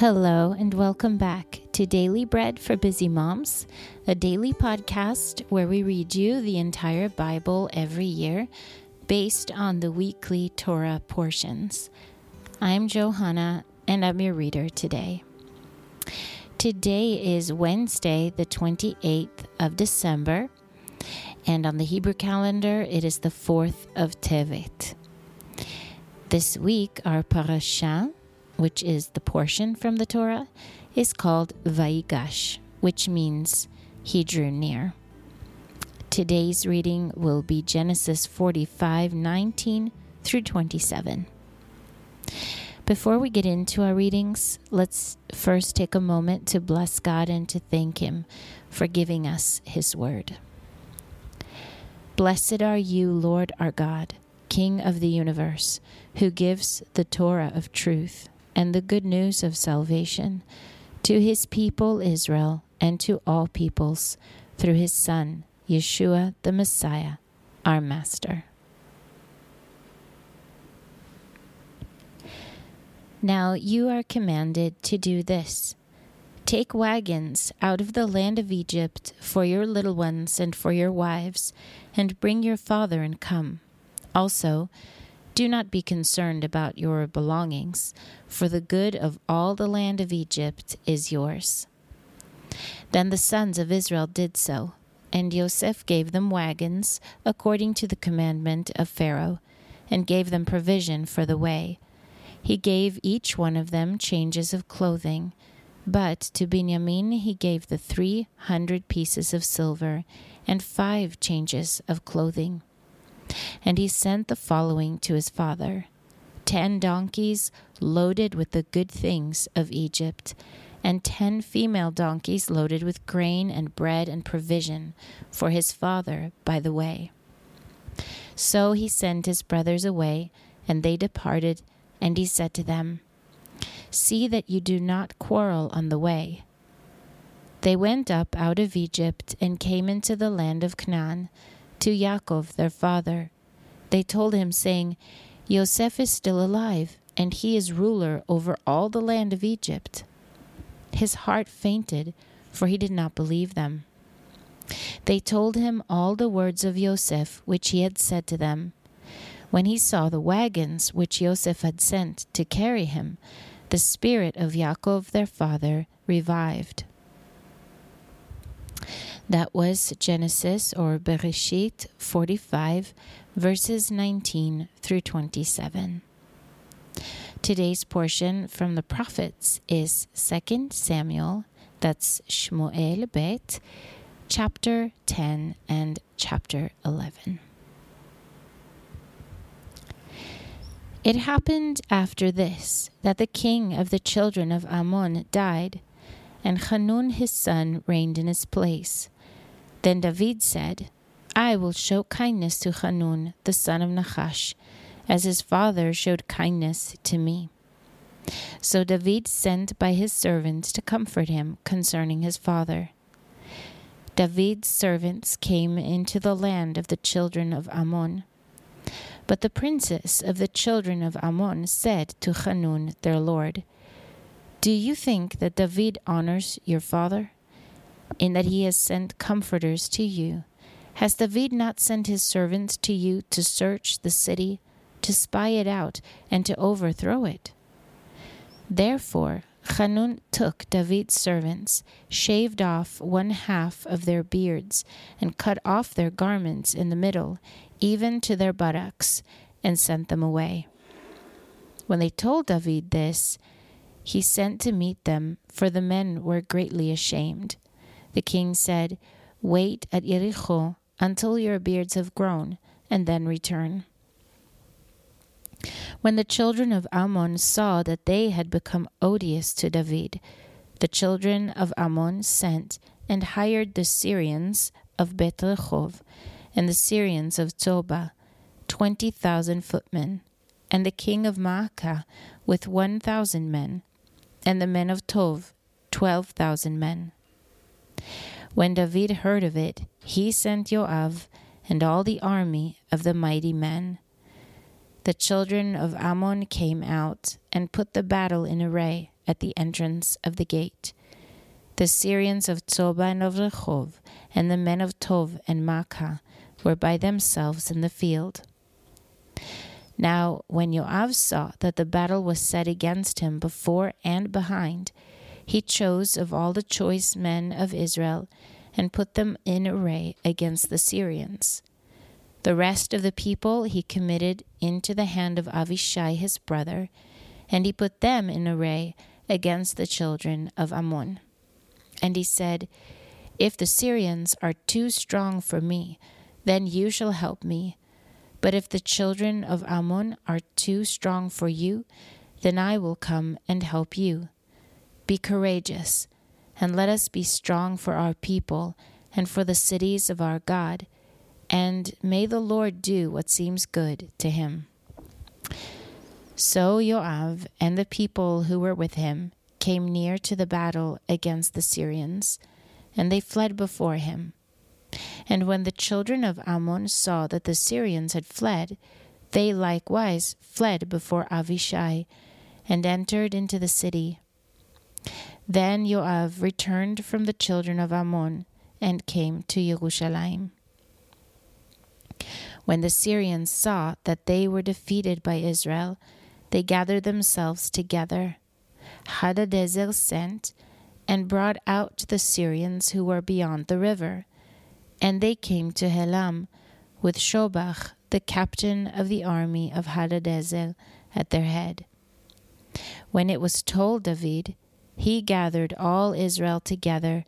Hello, and welcome back to Daily Bread for Busy Moms, a daily podcast where we read you the entire Bible every year based on the weekly Torah portions. I'm Johanna, and I'm your reader today. Today is Wednesday, the 28th of December, and on the Hebrew calendar, it is the 4th of Tevet. This week, our parashah which is the portion from the Torah, is called Vayigash, which means he drew near. Today's reading will be Genesis 45 19 through 27. Before we get into our readings, let's first take a moment to bless God and to thank Him for giving us His word. Blessed are you, Lord our God, King of the universe, who gives the Torah of truth and the good news of salvation to his people Israel and to all peoples through his Son, Yeshua the Messiah, our Master. Now you are commanded to do this. Take wagons out of the land of Egypt for your little ones and for your wives, and bring your father and come. Also, do not be concerned about your belongings, for the good of all the land of Egypt is yours. Then the sons of Israel did so, and Joseph gave them wagons, according to the commandment of Pharaoh, and gave them provision for the way. He gave each one of them changes of clothing. But to Benjamin he gave the three hundred pieces of silver and five changes of clothing. And he sent the following to his father ten donkeys loaded with the good things of Egypt, and ten female donkeys loaded with grain and bread and provision for his father by the way. So he sent his brothers away, and they departed, and he said to them, See that you do not quarrel on the way. They went up out of Egypt and came into the land of Canaan to Yaakov their father. They told him, saying, Yosef is still alive, and he is ruler over all the land of Egypt. His heart fainted, for he did not believe them. They told him all the words of Yosef which he had said to them. When he saw the wagons which Yosef had sent to carry him, the spirit of Yaakov their father revived. That was Genesis or Bereshit 45, verses 19 through 27. Today's portion from the prophets is 2 Samuel, that's Shmuel Bet, chapter 10 and chapter 11. It happened after this that the king of the children of Ammon died, and Hanun his son reigned in his place. Then David said, I will show kindness to Hanun, the son of Nahash, as his father showed kindness to me. So David sent by his servants to comfort him concerning his father. David's servants came into the land of the children of Ammon. But the princess of the children of Ammon said to Hanun their lord, Do you think that David honors your father? in that he has sent comforters to you. Has David not sent his servants to you to search the city, to spy it out, and to overthrow it? Therefore, Hanun took David's servants, shaved off one half of their beards, and cut off their garments in the middle, even to their buttocks, and sent them away. When they told David this, he sent to meet them, for the men were greatly ashamed. The king said, Wait at Jericho until your beards have grown, and then return. When the children of Ammon saw that they had become odious to David, the children of Ammon sent and hired the Syrians of Beth and the Syrians of Zobah, twenty thousand footmen, and the king of Maacah with one thousand men, and the men of Tov, twelve thousand men. When David heard of it, he sent Joab and all the army of the mighty men. The children of Ammon came out and put the battle in array at the entrance of the gate. The Syrians of Tzobah and of Rehov, and the men of Tov and Maacah, were by themselves in the field. Now, when Joab saw that the battle was set against him before and behind, he chose of all the choice men of Israel and put them in array against the Syrians. The rest of the people he committed into the hand of Avishai his brother, and he put them in array against the children of Ammon. And he said, If the Syrians are too strong for me, then you shall help me. But if the children of Ammon are too strong for you, then I will come and help you. Be courageous, and let us be strong for our people and for the cities of our God and may the Lord do what seems good to him. So Joab and the people who were with him came near to the battle against the Syrians, and they fled before him. And when the children of Ammon saw that the Syrians had fled, they likewise fled before Avishai, and entered into the city. Then Joab returned from the children of Ammon, and came to Jerusalem. When the Syrians saw that they were defeated by Israel, they gathered themselves together. Hadadezer sent and brought out the Syrians who were beyond the river. And they came to Helam with Shobach, the captain of the army of Hadadezer, at their head. When it was told David, he gathered all Israel together,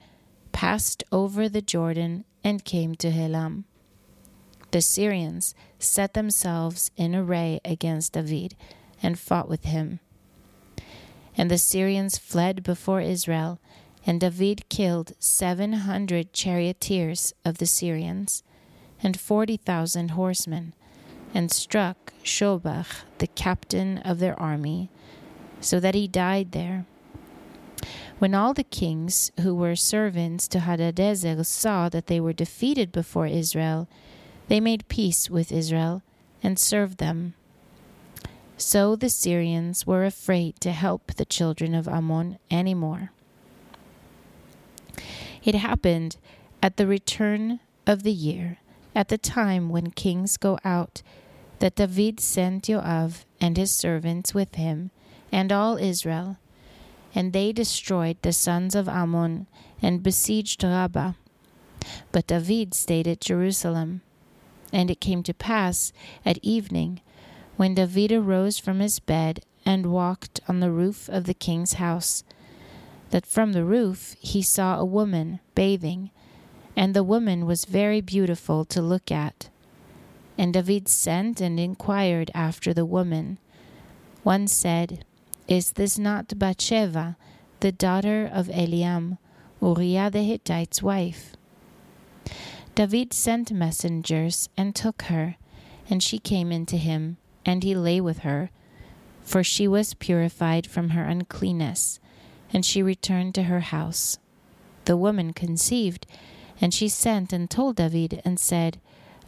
passed over the Jordan, and came to Helam the Syrians set themselves in array against David and fought with him. And the Syrians fled before Israel, and David killed seven hundred charioteers of the Syrians, and forty thousand horsemen, and struck Shobach, the captain of their army, so that he died there. When all the kings who were servants to Hadadezer saw that they were defeated before Israel, they made peace with Israel and served them. So the Syrians were afraid to help the children of Ammon any more. It happened at the return of the year, at the time when kings go out, that David sent Joab and his servants with him, and all Israel, and they destroyed the sons of Ammon and besieged Rabbah. But David stayed at Jerusalem. And it came to pass at evening, when David arose from his bed and walked on the roof of the king's house, that from the roof he saw a woman bathing, and the woman was very beautiful to look at. And David sent and inquired after the woman. One said, Is this not Bathsheba, the daughter of Eliam, Uriah the Hittite's wife? David sent messengers and took her, and she came into him, and he lay with her, for she was purified from her uncleanness, and she returned to her house. The woman conceived, and she sent and told David, and said,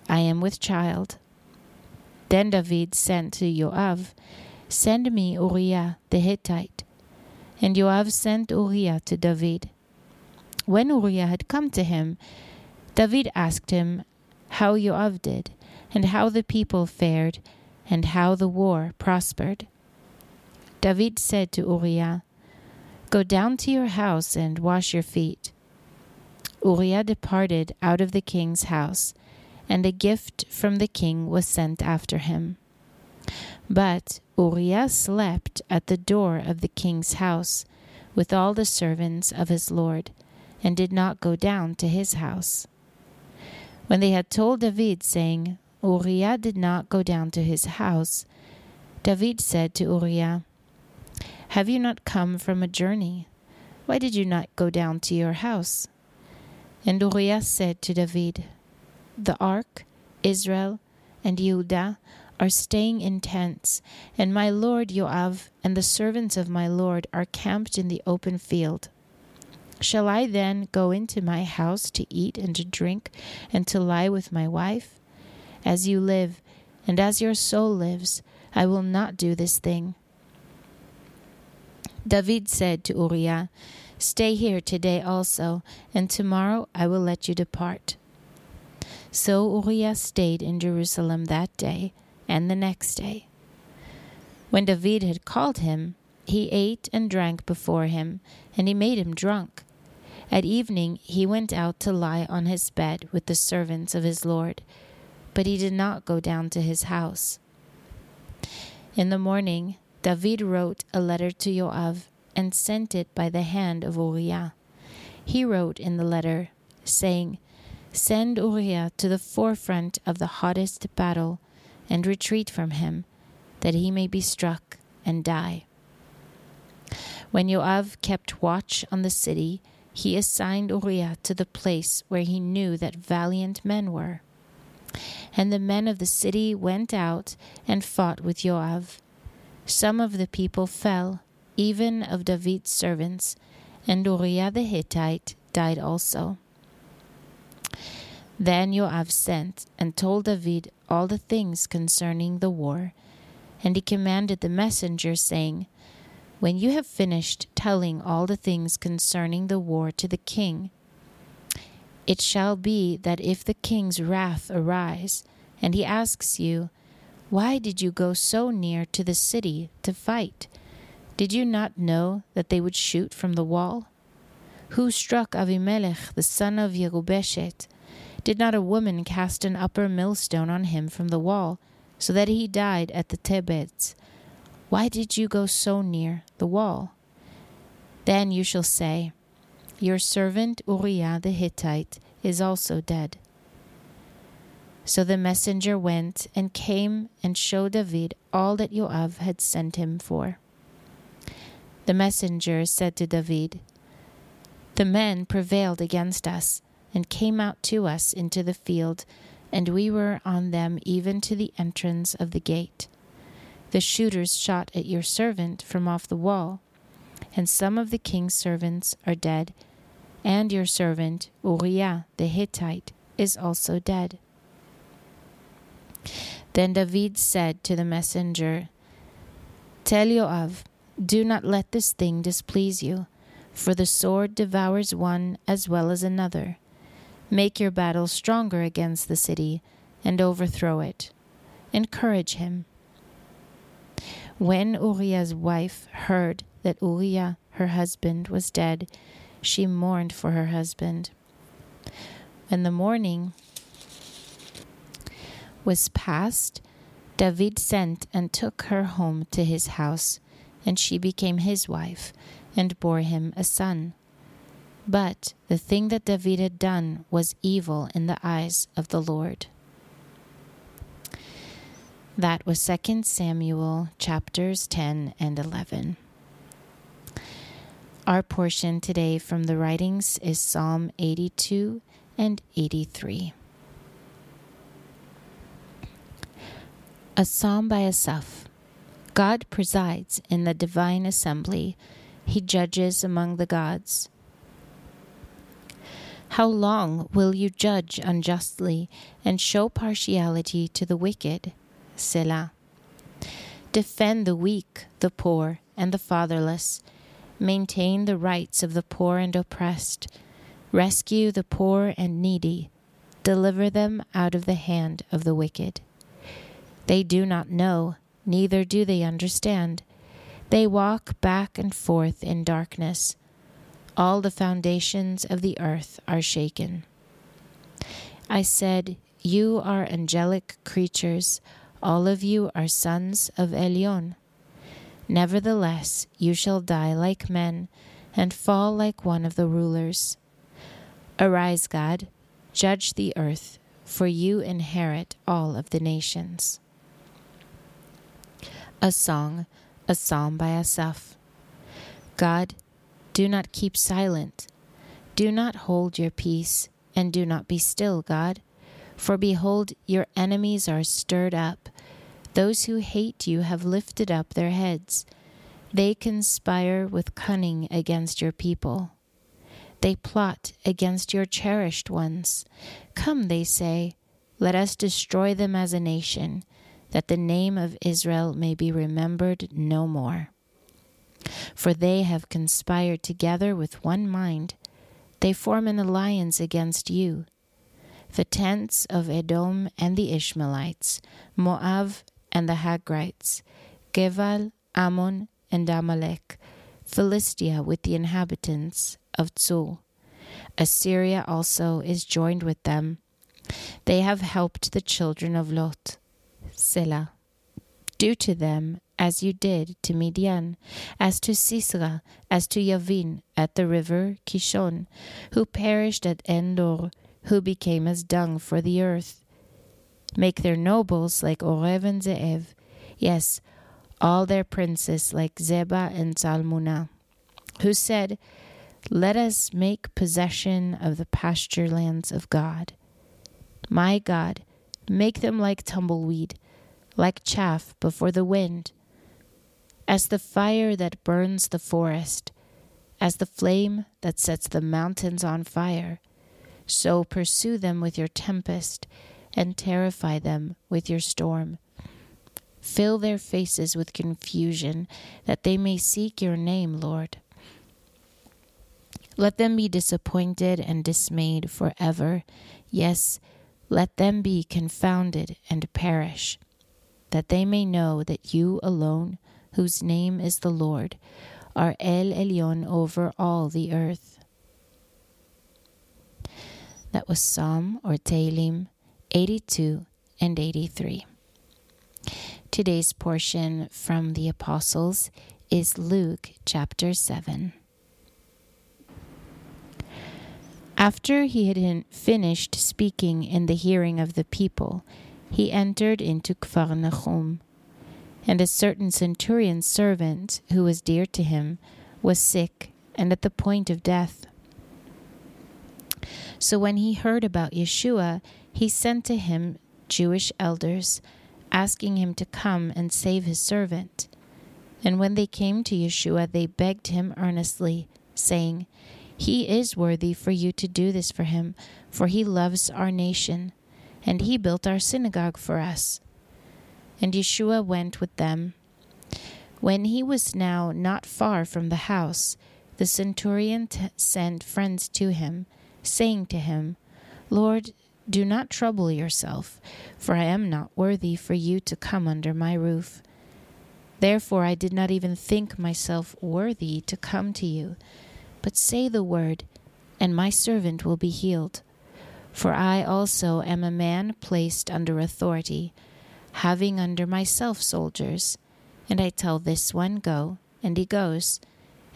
I am with child. Then David sent to Joab, Send me Uriah the Hittite. And Joab sent Uriah to David. When Uriah had come to him, David asked him how Joab did, and how the people fared, and how the war prospered. David said to Uriah, Go down to your house and wash your feet. Uriah departed out of the king's house, and a gift from the king was sent after him. But Uriah slept at the door of the king's house with all the servants of his lord, and did not go down to his house. When they had told David, saying, Uriah did not go down to his house, David said to Uriah, Have you not come from a journey? Why did you not go down to your house? And Uriah said to David, The ark, Israel, and Judah are staying in tents, and my lord Joab and the servants of my lord are camped in the open field. Shall I then go into my house to eat and to drink and to lie with my wife? As you live, and as your soul lives, I will not do this thing. David said to Uriah, Stay here today also, and tomorrow I will let you depart. So Uriah stayed in Jerusalem that day and the next day. When David had called him, he ate and drank before him, and he made him drunk. At evening he went out to lie on his bed with the servants of his Lord, but he did not go down to his house. In the morning, David wrote a letter to Joab and sent it by the hand of Uriah. He wrote in the letter, saying, Send Uriah to the forefront of the hottest battle, and retreat from him, that he may be struck and die. When Joab kept watch on the city, he assigned Uriah to the place where he knew that valiant men were. And the men of the city went out and fought with Joab. Some of the people fell, even of David's servants, and Uriah the Hittite died also. Then Joab sent and told David all the things concerning the war, and he commanded the messenger, saying, When you have finished telling all the things concerning the war to the king, it shall be that if the king's wrath arise, and he asks you, Why did you go so near to the city to fight? Did you not know that they would shoot from the wall? Who struck Avimelech, the son of Yerubeshet? Did not a woman cast an upper millstone on him from the wall, so that he died at the Tebets? Why did you go so near the wall? Then you shall say, Your servant Uriah the Hittite is also dead. So the messenger went and came and showed David all that Joab had sent him for. The messenger said to David, The men prevailed against us, and came out to us into the field, and we were on them even to the entrance of the gate. The shooters shot at your servant from off the wall, and some of the king's servants are dead, and your servant Uriah the Hittite is also dead. Then David said to the messenger, Tell Joab, do not let this thing displease you, for the sword devours one as well as another. Make your battle stronger against the city, and overthrow it. Encourage him. When Uriah's wife heard that Uriah, her husband, was dead, she mourned for her husband. In the mourning was past, David sent and took her home to his house and she became his wife, and bore him a son. But the thing that David had done was evil in the eyes of the Lord. That was 2 Samuel chapters 10 and 11. Our portion today from the writings is Psalm 82 and 83. A psalm by Asaph. God presides in the divine assembly, he judges among the gods. How long will you judge unjustly and show partiality to the wicked? Selah. Defend the weak, the poor, and the fatherless. Maintain the rights of the poor and oppressed. Rescue the poor and needy. Deliver them out of the hand of the wicked. They do not know neither do they understand. They walk back and forth in darkness. All the foundations of the earth are shaken. I said, You are angelic creatures, all of you are sons of Elyon. Nevertheless, you shall die like men, and fall like one of the rulers. Arise, God, judge the earth, for you inherit all of the nations. A song, a psalm by Asaph. God, do not keep silent. Do not hold your peace, and do not be still, God. For behold, your enemies are stirred up. Those who hate you have lifted up their heads. They conspire with cunning against your people. They plot against your cherished ones. Come, they say, let us destroy them as a nation that the name of Israel may be remembered no more. For they have conspired together with one mind. They form an alliance against you. The tents of Edom and the Ishmaelites, Moab and the Hagrites, Gebal, Ammon, and Amalek, Philistia with the inhabitants of Tzor. Assyria also is joined with them. They have helped the children of Lot. Selah. Do to them as you did to Midian, as to Sisera, as to Yavin at the river Kishon, who perished at Endor, who became as dung for the earth. Make their nobles like Orev and Zeev, yes, all their princes like Zeba and Zalmunna, who said, Let us make possession of the pasture lands of God. My God, make them like tumbleweed, like chaff before the wind as the fire that burns the forest, as the flame that sets the mountains on fire, so pursue them with your tempest and terrify them with your storm. Fill their faces with confusion, that they may seek your name, Lord. Let them be disappointed and dismayed forever. Yes, let them be confounded and perish, that they may know that you alone whose name is the Lord, are El Elyon over all the earth. That was Psalm or Tehillim 82 and 83. Today's portion from the Apostles is Luke chapter 7. After he had finished speaking in the hearing of the people, he entered into Kfar Nahum a certain centurion's servant, who was dear to him, was sick and at the point of death. So when he heard about Yeshua, he sent to him Jewish elders, asking him to come and save his servant. And when they came to Yeshua, they begged him earnestly, saying, He is worthy for you to do this for him, for he loves our nation, and he built our synagogue for us. And Yeshua went with them. When he was now not far from the house, the centurion t- sent friends to him, saying to him, Lord, do not trouble yourself, for I am not worthy for you to come under my roof. Therefore I did not even think myself worthy to come to you. But say the word, and my servant will be healed. For I also am a man placed under authority having under myself soldiers. And I tell this one, Go, and he goes,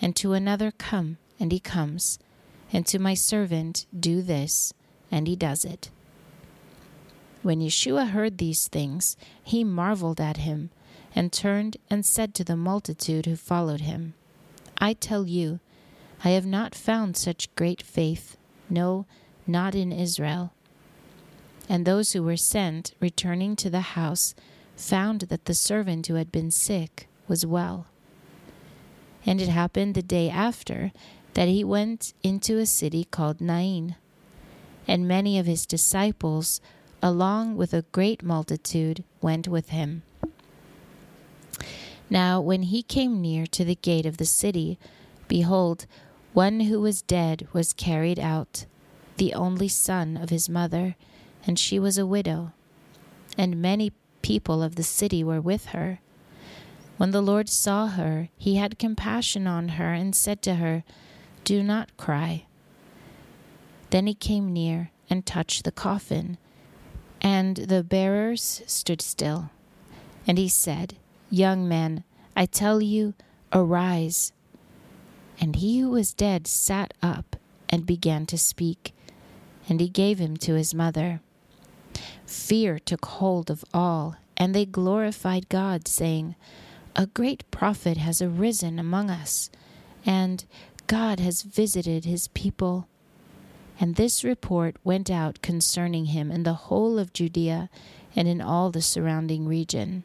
and to another, Come, and he comes, and to my servant, Do this, and he does it. When Yeshua heard these things, he marveled at him, and turned and said to the multitude who followed him, I tell you, I have not found such great faith, no, not in Israel. And those who were sent, returning to the house, found that the servant who had been sick was well. And it happened the day after that he went into a city called Nain. And many of his disciples, along with a great multitude, went with him. Now, when he came near to the gate of the city, behold, one who was dead was carried out, the only son of his mother and she was a widow, and many people of the city were with her. When the Lord saw her, he had compassion on her and said to her, Do not cry. Then he came near and touched the coffin, and the bearers stood still. And he said, Young man, I tell you, arise. And he who was dead sat up and began to speak, and he gave him to his mother. Fear took hold of all, and they glorified God, saying, A great prophet has arisen among us, and God has visited his people. And this report went out concerning him in the whole of Judea and in all the surrounding region.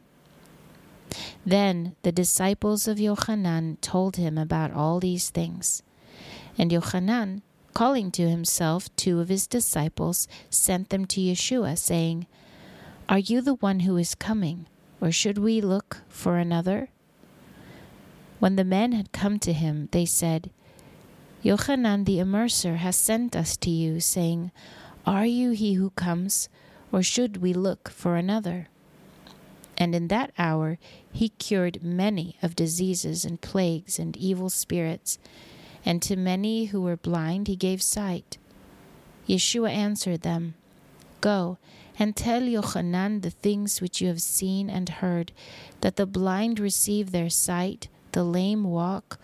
Then the disciples of Yochanan told him about all these things. And Yochanan calling to himself two of his disciples, sent them to Yeshua, saying, Are you the one who is coming, or should we look for another? When the men had come to him, they said, Yochanan the Immerser has sent us to you, saying, Are you he who comes, or should we look for another? And in that hour he cured many of diseases and plagues and evil spirits, and to many who were blind he gave sight. Yeshua answered them, Go and tell Yochanan the things which you have seen and heard, that the blind receive their sight, the lame walk,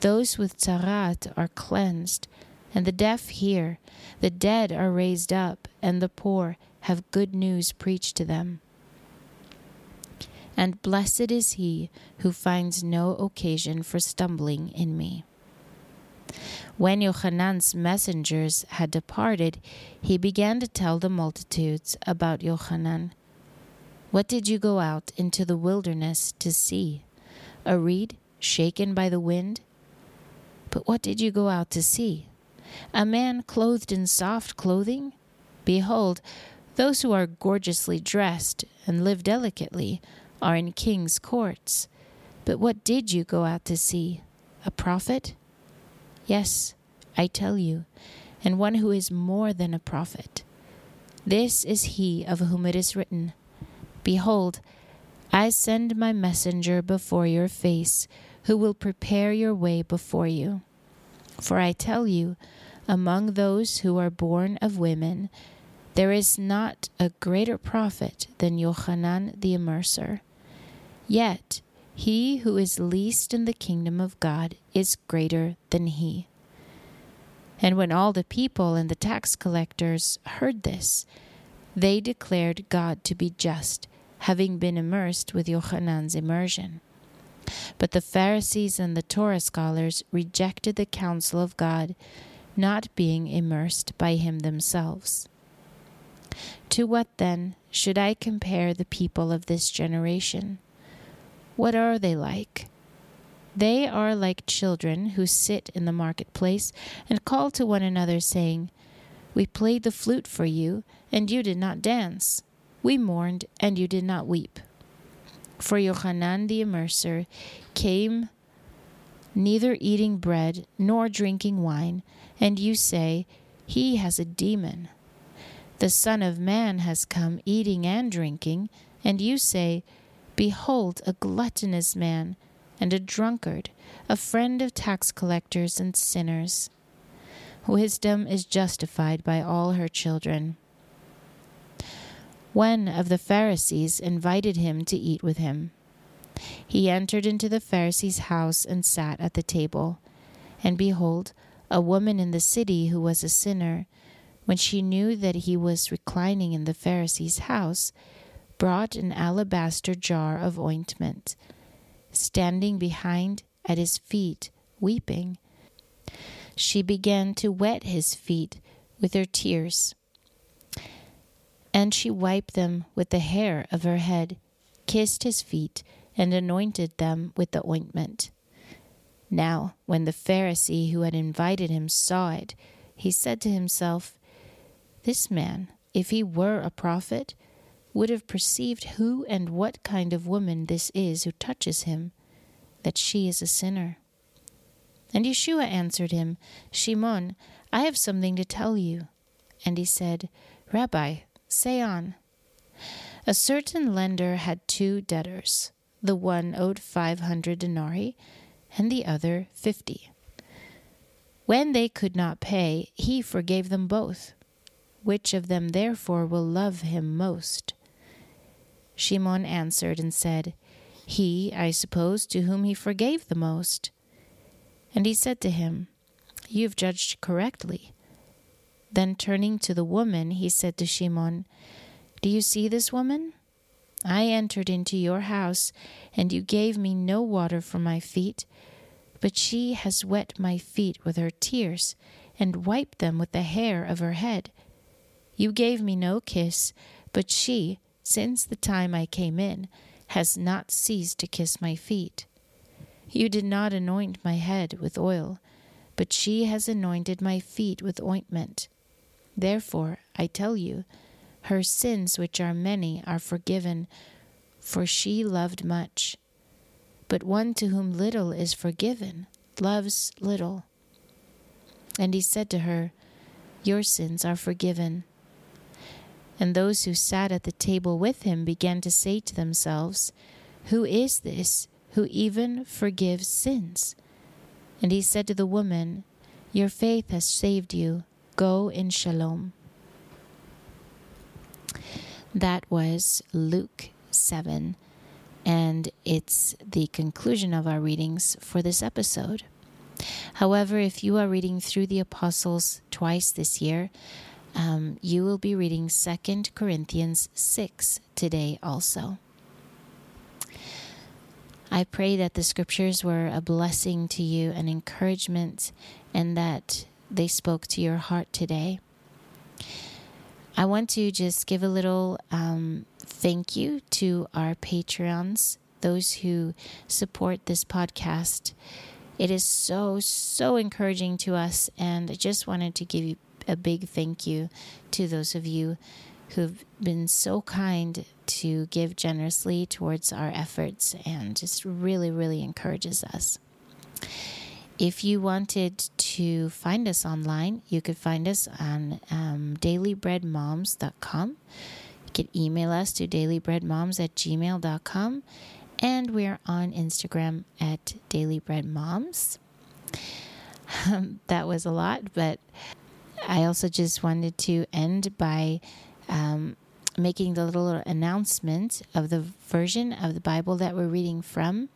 those with tzaraat are cleansed, and the deaf hear, the dead are raised up, and the poor have good news preached to them. And blessed is he who finds no occasion for stumbling in me. When Yochanan's messengers had departed, he began to tell the multitudes about Yochanan. What did you go out into the wilderness to see? A reed shaken by the wind? But what did you go out to see? A man clothed in soft clothing? Behold, those who are gorgeously dressed and live delicately are in king's courts. But what did you go out to see? A prophet? Yes, I tell you, and one who is more than a prophet. This is he of whom it is written Behold, I send my messenger before your face, who will prepare your way before you. For I tell you, among those who are born of women, there is not a greater prophet than Yochanan the Immerser. Yet he who is least in the kingdom of God is greater than he. And when all the people and the tax collectors heard this, they declared God to be just, having been immersed with Yochanan's immersion. But the Pharisees and the Torah scholars rejected the counsel of God, not being immersed by him themselves. To what then should I compare the people of this generation? What are they like? They are like children who sit in the marketplace and call to one another, saying, We played the flute for you, and you did not dance. We mourned, and you did not weep. For Yochanan the Immerser came neither eating bread nor drinking wine, and you say, He has a demon. The Son of Man has come eating and drinking, and you say, Behold, a gluttonous man and a drunkard, a friend of tax collectors and sinners. Wisdom is justified by all her children. One of the Pharisees invited him to eat with him. He entered into the Pharisee's house and sat at the table. And behold, a woman in the city who was a sinner, when she knew that he was reclining in the Pharisee's house, brought an alabaster jar of ointment, standing behind at his feet, weeping. She began to wet his feet with her tears, and she wiped them with the hair of her head, kissed his feet, and anointed them with the ointment. Now, when the Pharisee who had invited him saw it, he said to himself, This man, if he were a prophet, would have perceived who and what kind of woman this is who touches him, that she is a sinner. And Yeshua answered him, Shimon, I have something to tell you. And he said, Rabbi, say on. A certain lender had two debtors. The one owed five hundred denarii, and the other fifty. When they could not pay, he forgave them both. Which of them therefore will love him most? Shimon answered and said, He, I suppose, to whom he forgave the most. And he said to him, You have judged correctly. Then turning to the woman, he said to Shimon, Do you see this woman? I entered into your house, and you gave me no water for my feet, but she has wet my feet with her tears, and wiped them with the hair of her head. You gave me no kiss, but she, since the time I came in, has not ceased to kiss my feet. You did not anoint my head with oil, but she has anointed my feet with ointment. Therefore, I tell you, her sins, which are many, are forgiven, for she loved much. but one to whom little is forgiven loves little. And he said to her, Your sins are forgiven. And those who sat at the table with him began to say to themselves, Who is this who even forgives sins? And he said to the woman, Your faith has saved you. Go in shalom. That was Luke 7, and it's the conclusion of our readings for this episode. However, if you are reading through the apostles twice this year, um, you will be reading 2 Corinthians 6 today also. I pray that the scriptures were a blessing to you, an encouragement, and that they spoke to your heart today. I want to just give a little um, thank you to our Patreons, those who support this podcast. It is so, so encouraging to us, and I just wanted to give you a big thank you to those of you who've been so kind to give generously towards our efforts and just really, really encourages us. If you wanted to find us online, you could find us on um, dailybreadmoms.com. You could email us to dailybreadmoms at gmail.com. And we're on Instagram at dailybreadmoms. Um, that was a lot, but I also just wanted to end by um, making the little announcement of the version of the Bible that we're reading from.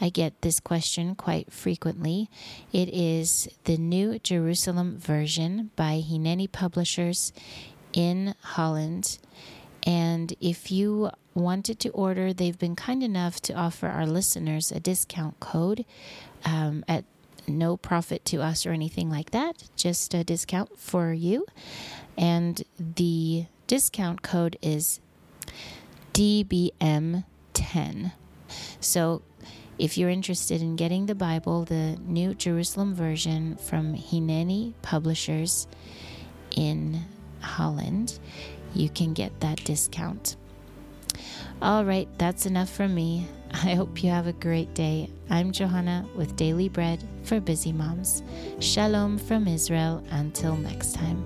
I get this question quite frequently. It is the New Jerusalem Version by Hineni Publishers in Holland. And if you wanted to order, they've been kind enough to offer our listeners a discount code um, at no profit to us or anything like that, just a discount for you. And the discount code is DBM10. So if you're interested in getting the Bible, the New Jerusalem Version from Hineni Publishers in Holland, you can get that discount. All right, that's enough from me. I hope you have a great day. I'm Johanna with Daily Bread for Busy Moms. Shalom from Israel. Until next time.